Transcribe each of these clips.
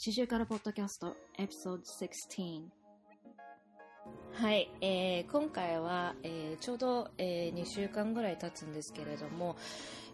四週からポッドキャストエピソード16はい、えー、今回は、えー、ちょうど、えー、2週間ぐらい経つんですけれども、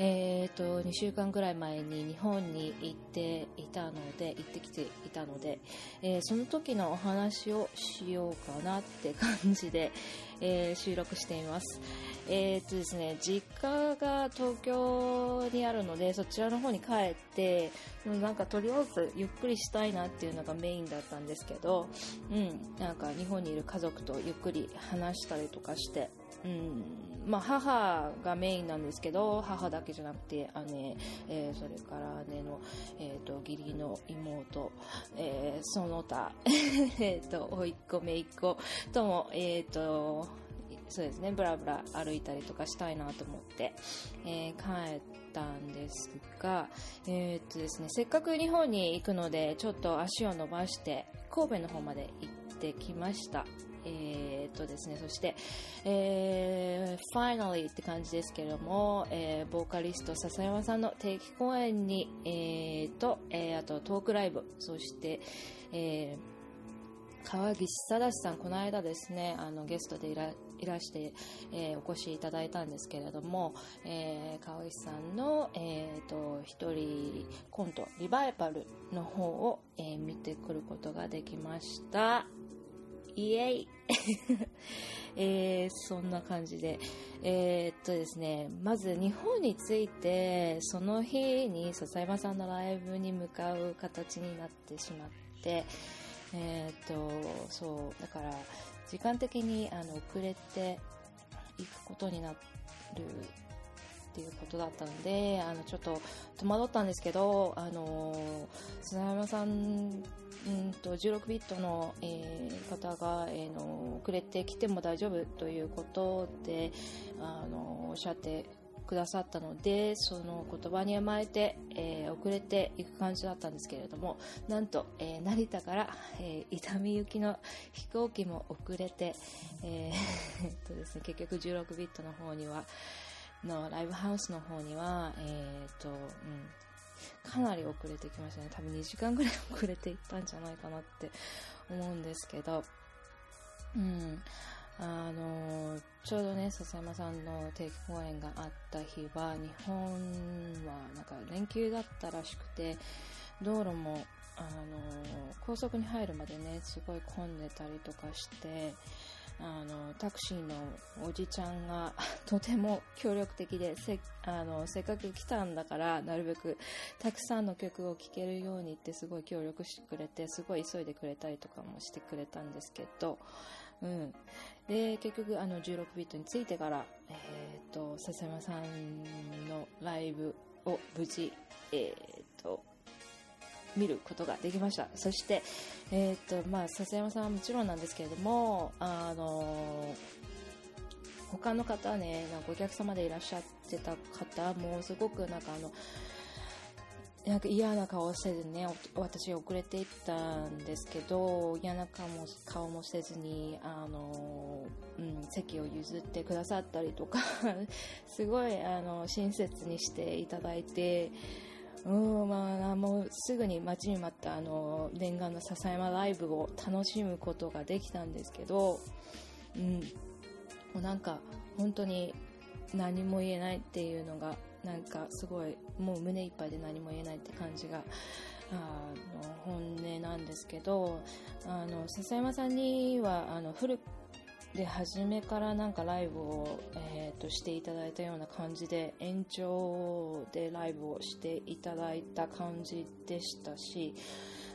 えーと、2週間ぐらい前に日本に行っていたので行ってきていたので、えー、その時のお話をしようかなって感じで、えー、収録しています。えーとですね、実家が東京にあるのでそちらの方に帰ってなんかとりあえずゆっくりしたいなっていうのがメインだったんですけど、うん、なんか日本にいる家族とゆっくり話したりとかしてうんまあ、母がメインなんですけど母だけじゃなくて姉、えー、それから姉の、えーと、義理の妹、えー、その他 えと甥っ子姪っ子とも、えーと、そうですねブラブラ歩いたりとかしたいなと思って、えー、帰ったんですが、えー、とですね、せっかく日本に行くのでちょっと足を伸ばして神戸の方まで行ってきました。えー、っとですね、そして、えー、finally って感じですけれども、えー、ボーカリスト笹山さんの定期公演に、えー、と、えー、あとトークライブ、そして、えー、川岸正さん、この間ですね、あのゲストでいらいらして、えー、お越しいただいたんですけれども、えー、川岸さんの、えーと、一人コント、リバイバルの方を、えー、見てくることができました。イエイ えー、そんな感じで。えー、っとですね、まず日本に着いて、その日に笹山さんのライブに向かう形になってしまって、えー、っと、そう、だから、時間的にあの遅れていくことになるていうことだったので、あの、ちょっと戸惑ったんですけど、あの、砂山さん、うんと、16ビットの、えー、方が、えー、の、遅れてきても大丈夫ということで、あの、おっしゃってくださったので、その言葉に甘えて、えー、遅れていく感じだったんですけれども、なんと、えー、成田から、えー、伊丹行きの飛行機も遅れて、えー、とですね、結局16ビットの方には、のライブハウスの方には、えー、と、うん、かなり遅れてきましたね。多分2時間ぐらい遅れていったんじゃないかなって思うんですけど、うん。あの、ちょうどね、笹山さんの定期公演があった日は、日本はなんか連休だったらしくて、道路も、あの、高速に入るまでね、すごい混んでたりとかして、あの、タクシーのおじちゃんが とても協力的で、せ、あの、せっかく来たんだから、なるべくたくさんの曲を聴けるようにってすごい協力してくれて、すごい急いでくれたりとかもしてくれたんですけど、うん。で、結局、あの、16ビットについてから、えっ、ー、と、笹山さんのライブを無事、えっ、ー、と、見ることができました。そして、えっ、ー、と、まあ、笹山さんはもちろんなんですけれども、あの他の方ね、なんかお客様でいらっしゃってた方も、すごくなんかあの、なんか嫌な顔をせずね、私遅れていったんですけど、嫌な顔も顔もせずに、あの、うん、席を譲ってくださったりとか すごい、あの、親切にしていただいて、うん、まあ、もうすぐに待ちに待ったあの念願の笹山ライブを楽しむことができたんですけど、うん、もうなんか本当に何も言えないっていうのがなんかすごいもう胸いっぱいで何も言えないって感じがあの本音なんですけどあの笹山さんにはあの古で初めからなんかライブを、えーと、していただいたような感じで延長でライブをしていただいた感じでしたし、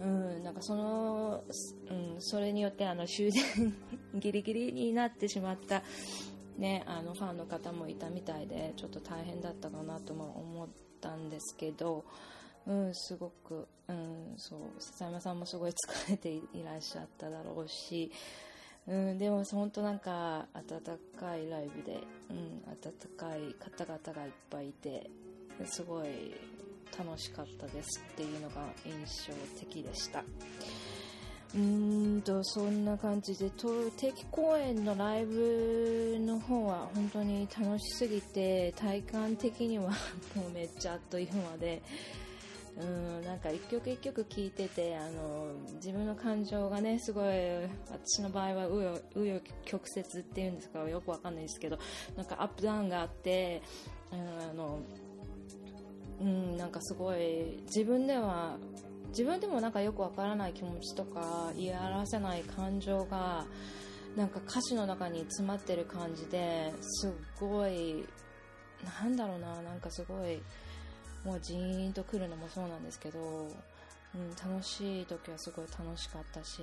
うん、なんかその、うん、それによってあの終電ギリギリになってしまった、ね、あのファンの方もいたみたいでちょっと大変だったかなとも思ったんですけど、うん、すごく、うん、そう笹山さんもすごい疲れていらっしゃっただろうし、うん、でも本当なんか温かいライブで、うん、温かい方々がいっぱいいてすごい楽しかったですっていうのが印象的でした。うんとそんな感じで定期公演のライブの方は本当に楽しすぎて体感的にはもうめっちゃあっという間でうんなんか一曲一曲聴いててあの自分の感情がねすごい私の場合は紆余曲折っていうんですかよくわかんないですけどなんかアップダウンがあってあのうんなんかすごい自分では自分でもなんかよくわからない気持ちとか言い表せない感情がなんか歌詞の中に詰まってる感じですごいなんだろうななんかすごいもうジーンとくるのもそうなんですけど、うん、楽しい時はすごい楽しかったし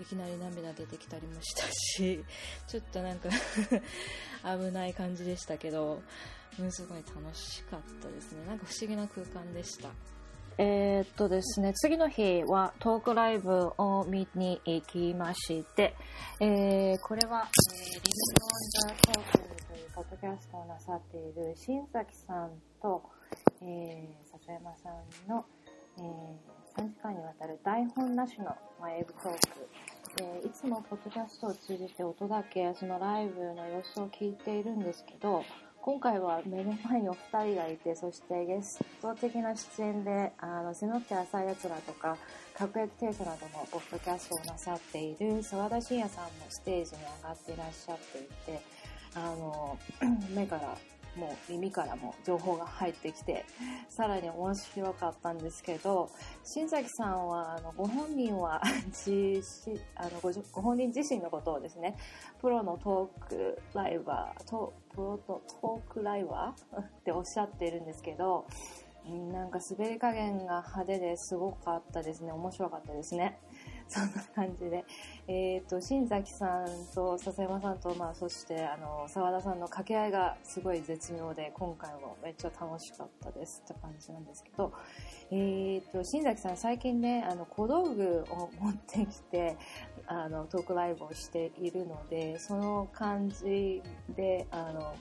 いきなり涙出てきたりもしたし ちょっとなんか 危ない感じでしたけど、うん、すごい楽しかったですね。なんか不思議な空間でした。えー、っとですね、次の日はトークライブを見に行きまして、えー、これは、えー、リズムオンザトークというポッドキャストをなさっている新崎さんと、えー、笹山さんの、えー、3時間にわたる台本なしの、まあ、英語トーク、えー、いつもポッドキャストを通じて音だけそのライブの様子を聞いているんですけど、今回は目の前にお二人がいて、そしてゲスト的な出演で、あの、背のって浅い奴らとか、各駅停車などのポッドキャストをなさっている沢田信也さんもステージに上がっていらっしゃっていて、あの、目からもう耳からも情報が入ってきて、さらに面白かったんですけど、新崎さんは、あの、ご本人は自あのご、ご本人自身のことをですね、プロのトークライバー、トプロトトークライバー？っておっしゃっているんですけど、なんか滑り加減が派手ですごかったですね。面白かったですね。そんな感じで、えっ、ー、と、新崎さんと笹山さんと、まあ、そして、あの、沢田さんの掛け合いがすごい絶妙で、今回もめっちゃ楽しかったですって感じなんですけど、えっ、ー、と、新崎さん最近ね、あの、小道具を持ってきて、あの、トークライブをしているので、その感じで、あの、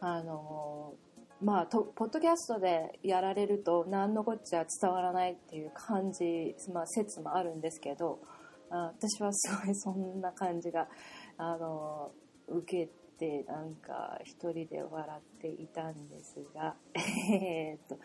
あの、まあ、ポッドキャストでやられると何のこっちゃ伝わらないっていう感じ、まあ、説もあるんですけど、あ私はすごいそんな感じが、あの、受けて、なんか一人で笑っていたんですが、えー、っと、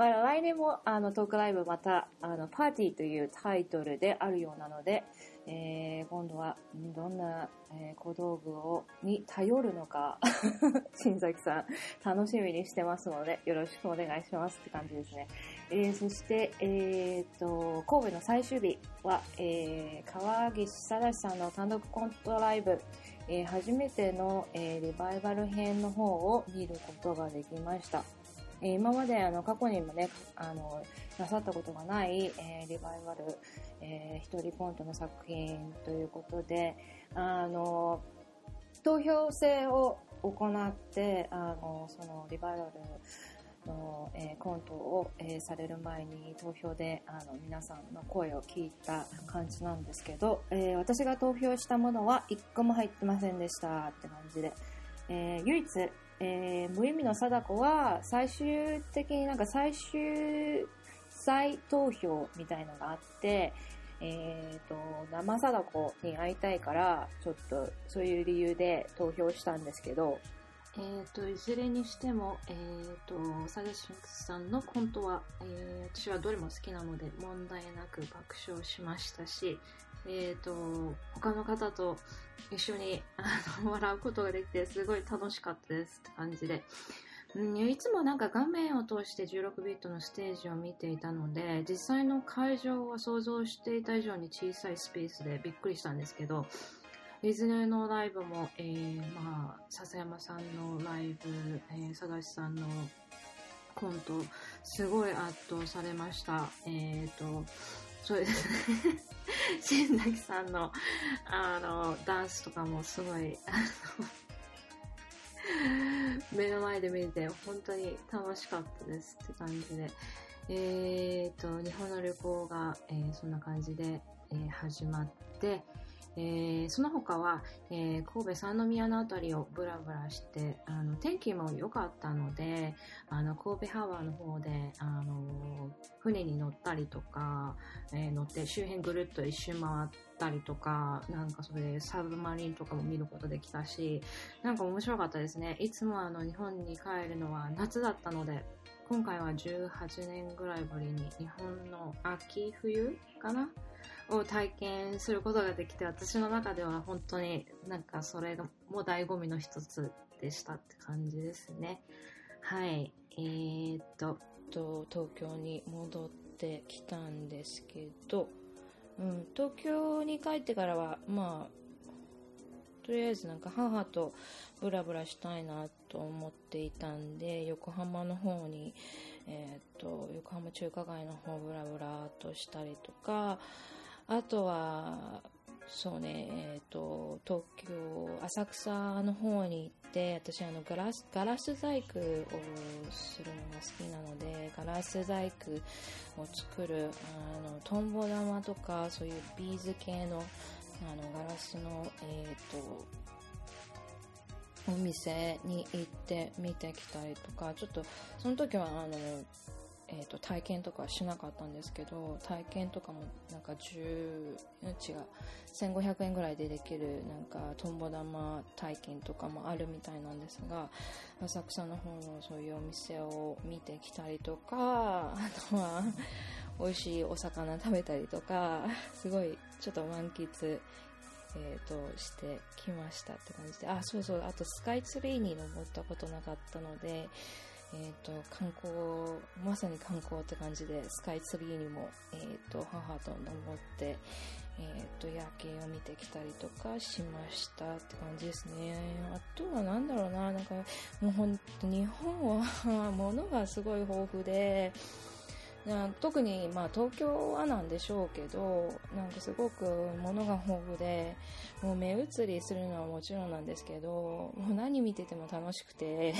まあ、来年もあのトークライブまたあのパーティーというタイトルであるようなので、えー、今度はどんな、えー、小道具をに頼るのか 新崎さん楽しみにしてますのでよろしくお願いしますって感じですね。えー、そして、えー、と神戸の最終日は、えー、川岸貞さんの単独コントライブ、えー、初めての、えー、リバイバル編の方を見ることができました。え今まであの過去にもね、あの、なさったことがない、えー、リバイバル、えー、一人コントの作品ということで、あの、投票制を行って、あの、そのリバイバルの、えー、コントを、えー、される前に投票であの皆さんの声を聞いた感じなんですけど、えー、私が投票したものは1個も入ってませんでしたって感じで、え唯一えー、無意味の貞子は最終的になんか最終再投票みたいのがあって、えっ、ー、と、生貞子に会いたいから、ちょっとそういう理由で投票したんですけど、え、ー、と、いずれにしても、え、ー、と、サゲシンクスさんのコントは、えー、私はどれも好きなので問題なく爆笑しましたし、えっ、ー、と、他の方と一緒にあの笑うことができてすごい楽しかったですって感じで。うん、いつもなんか画面を通して16ビットのステージを見ていたので、実際の会場は想像していた以上に小さいスペースでびっくりしたんですけど、いずれのライブも、えー、まあ、笹山さんのライブ、えー、佐賀さんのコント、すごい圧倒されました。えっ、ー、と、そうですね。新崎さんの、あの、ダンスとかもすごい、あの、目の前で見れて本当に楽しかったですって感じで、えーと、日本の旅行が、えー、そんな感じで、えー、始まって、えー、その他は、えー、神戸三宮のあたりをブラブラして、あの、天気も良かったので、あの、神戸ハワーの方で、あの、船に乗ったりとか、えー、乗って周辺ぐるっと一周回ったりとか、なんかそれでサブマリンとかも見ることできたし、なんか面白かったですね。いつもあの、日本に帰るのは夏だったので、今回は18年ぐらいぶりに日本の秋冬かなを体験することができて私の中では本当になんかそれがもう醍醐味の一つでしたって感じですね。はい。えー、っと。東京に戻ってきたんですけど、うん、東京に帰ってからはまあとりあえずなんか母とブラブラしたいなと思っていたんで横浜の方に、えーと、と横浜中華街の方ブラブラとしたりとかあとはそうね、えーと、東京浅草の方に行って私あのガラスガラス細工をするのが好きなのでガラス細工を作るあのトンボ玉とかそういうビーズ系のあのガラスの、えーと、お店に行って見てきたりとかちょっとその時はあの、えーと、体験とかしなかったんですけど体験とかもなんか10違う1500円ぐらいでできるなんかトンボ玉体験とかもあるみたいなんですが浅草の方のそういうお店を見てきたりとかあとは美味しいお魚食べたりとかすごいちょっと満喫えーと、してきましたって感じであそうそうあとスカイツリーに登ったことなかったので、えーと、観光まさに観光って感じでスカイツリーにも、えーと、母と登って、えー、と夜景を見てきたりとかしましたって感じですね。あとは何だろうななんかもう本当日本は物がすごい豊富で特に、まあ、東京はなんでしょうけどなんかすごく物が豊富でもう目移りするのはもちろんなんですけどもう何見てても楽しくて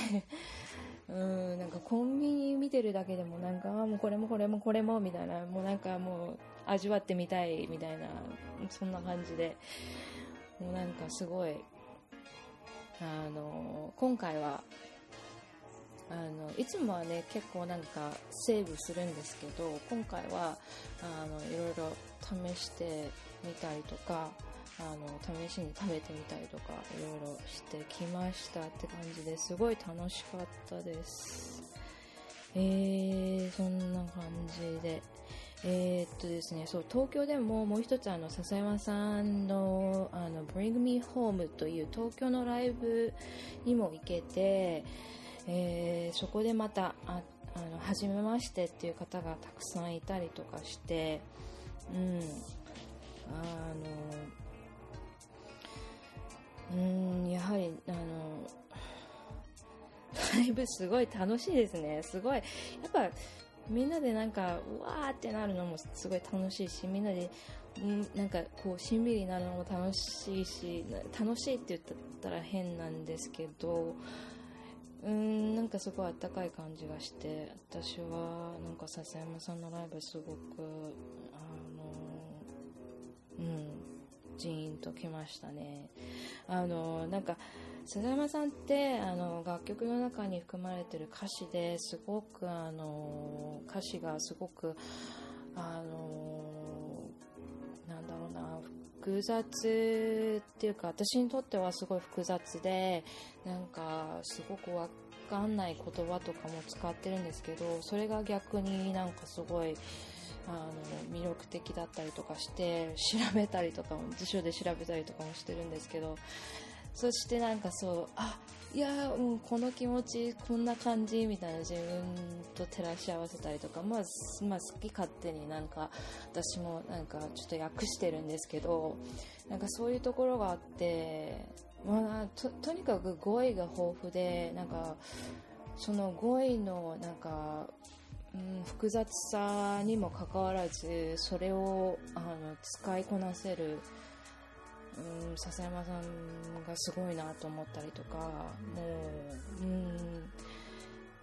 うんなんかコンビニ見てるだけでもなんかもうこれもこれもこれもみたいなもうなんかもう味わってみたいみたいなそんな感じでもうなんかすごいあの今回はあのいつもはね結構なんかセーブするんですけど今回はあのいろいろ試してみたりとかあの試しに食べてみたりとかいろいろしてきましたって感じですごい楽しかったです。えー、そんな感じで。えー、っとですね、そう東京でももう一つあの笹山さんのあの Bring Me Home という東京のライブにも行けて、えー、そこでまたああの初めましてっていう方がたくさんいたりとかして、うん、ライブすごい楽しいですね。すごい、やっぱ、みんなでなんか、うわーってなるのもすごい楽しいし、みんなで、んなんかこう、しんびりになるのも楽しいし、楽しいって言ったら変なんですけど、うんなんかすごいあったかい感じがして私はなんか笹山さんのライブすごくあのうんジーンときましたねあのなんか笹山さんってあの楽曲の中に含まれてる歌詞ですごくあの歌詞がすごくあのなんだろうな複雑っていうか私にとってはすごい複雑でなんかすごくわかんない言葉とかも使ってるんですけどそれが逆になんかすごいあの魅力的だったりとかして調べたりとかも辞書で調べたりとかもしてるんですけどそしてなんかそうあいやうんこの気持ちこんな感じみたいな自分と照らし合わせたりとか、まあ、まあ、好き勝手になんか私もなんかちょっと訳してるんですけどなんかそういうところがあって、まあ、ととにかく語彙が豊富でなんかその語彙のなんかうん、複雑さにもかかわらずそれをあの使いこなせるうん、笹山さんがすごいなと思ったりとかもう、うん、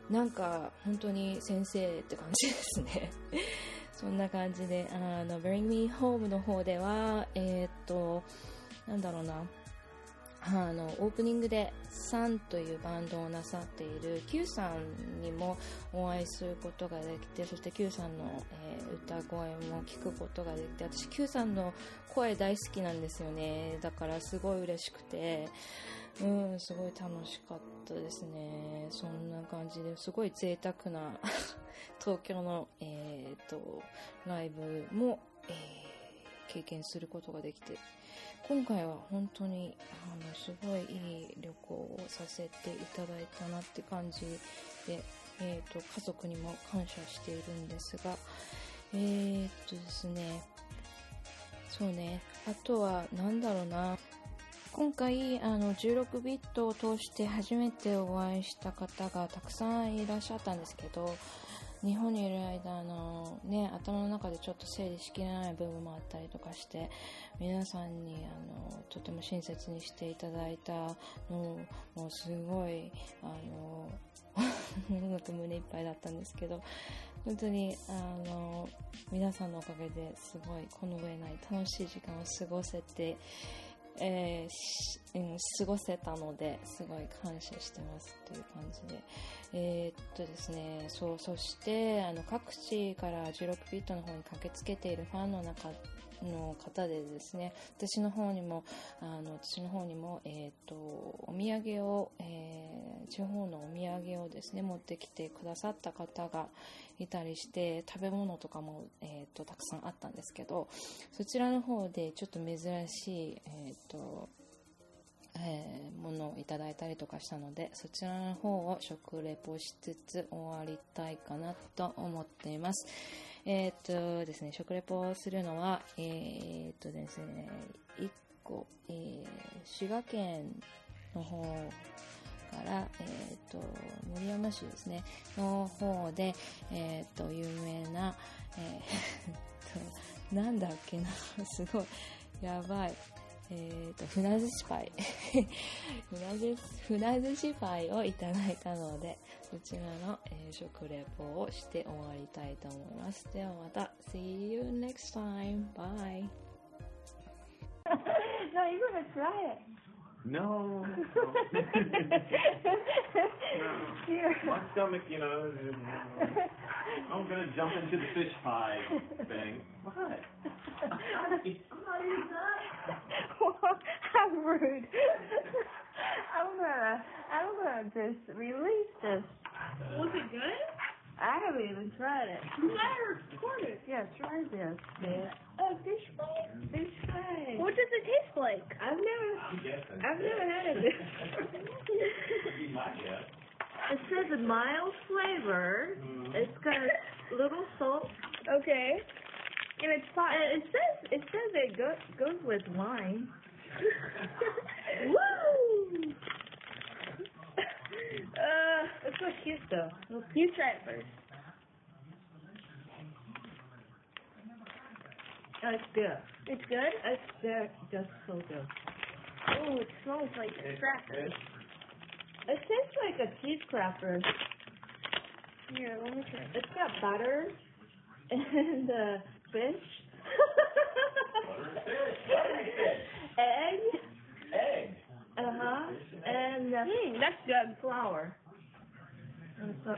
なんか本当に先生って感じですね。そんな感じであの Bring Me Home の方ではえー、っとなんだろうなあのオープニングでサンというバンドをなさっている Q さんにもお会いすることができてそして Q さんの、えー、歌声も聞くことができて私 Q さんの声大好きなんですよね。だからすごい嬉しくてうんすごい楽しかっとですね、そんな感じですごい贅沢な 東京の、えー、とライブも、経験することができて、今回は本当にあのすごいいい旅行をさせていただいたなって感じで、えーと、家族にも感謝しているんですが、えー、っとですね、そうね、あとは何だろうな、今回あの16ビットを通して初めてお会いした方がたくさんいらっしゃったんですけど日本にいる間の、ね、頭の中でちょっと整理しきれない部分もあったりとかして皆さんにあのとても親切にしていただいたのもうすごいあの 胸いっぱいだったんですけど本当にあの皆さんのおかげですごいこの上ない楽しい時間を過ごせてえー、うん、過ごせたのですごい感謝してますという感じで、えー、っとですね、そう、そしてあの各地から16ビットの方に駆けつけているファンの中の方でですね、私の方にも、あの私の方にも、えー、っとお土産を、えー、地方のお土産をですね持ってきてくださった方がいたりして食べ物とかも、えーと、たくさんあったんですけどそちらの方でちょっと珍しい、えーとえー、ものをいただいたりとかしたのでそちらの方を食レポしつつ終わりたいかなと思っています。えっ、とですね、食レポをするのは、えっ、とですね、1個、えー、滋賀県の方から、えっ、と、森山市ですね、の方で、えっ、と、有名な、えー、と、なんだっけな、すごい、やばい。えっ、と、船寿司パイ。船寿司、船寿司パイをいただいたので、そちらの、えー、食レポをして終わりたいと思います。ではまた、See you next time. Bye. no, you're gonna try it. No. no. My stomach, you know, is, I'm going to jump into the fish pie thing. What? How rude. I'm gonna, I'm gonna just release this. Was it good? I haven't even tried it. You let record it. Yeah, try this, man. Oh, fish fry? Fish fry. What does it taste like? I've never, I've never had it. it says a mild flavor. Mm-hmm. It's got a little salt. Okay. And it's pot. It says, it says it go, goes with wine. Woo! Uh, it's so cute though. You try it first. Oh, it's good. It's good? It's good. Just so good. Oh, it smells like crackers. It tastes like a cheese cracker. Here, let me try. It's got butter and uh, fish. Egg. Egg. Uh huh. And uh, mm, that's good. Flour. And some,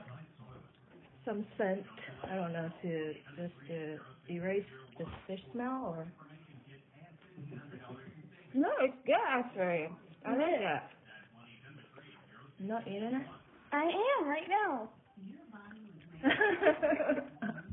some scent. I don't know to just to erase the fish smell or. No, it's good actually. I like it. Not eating it? I am right now.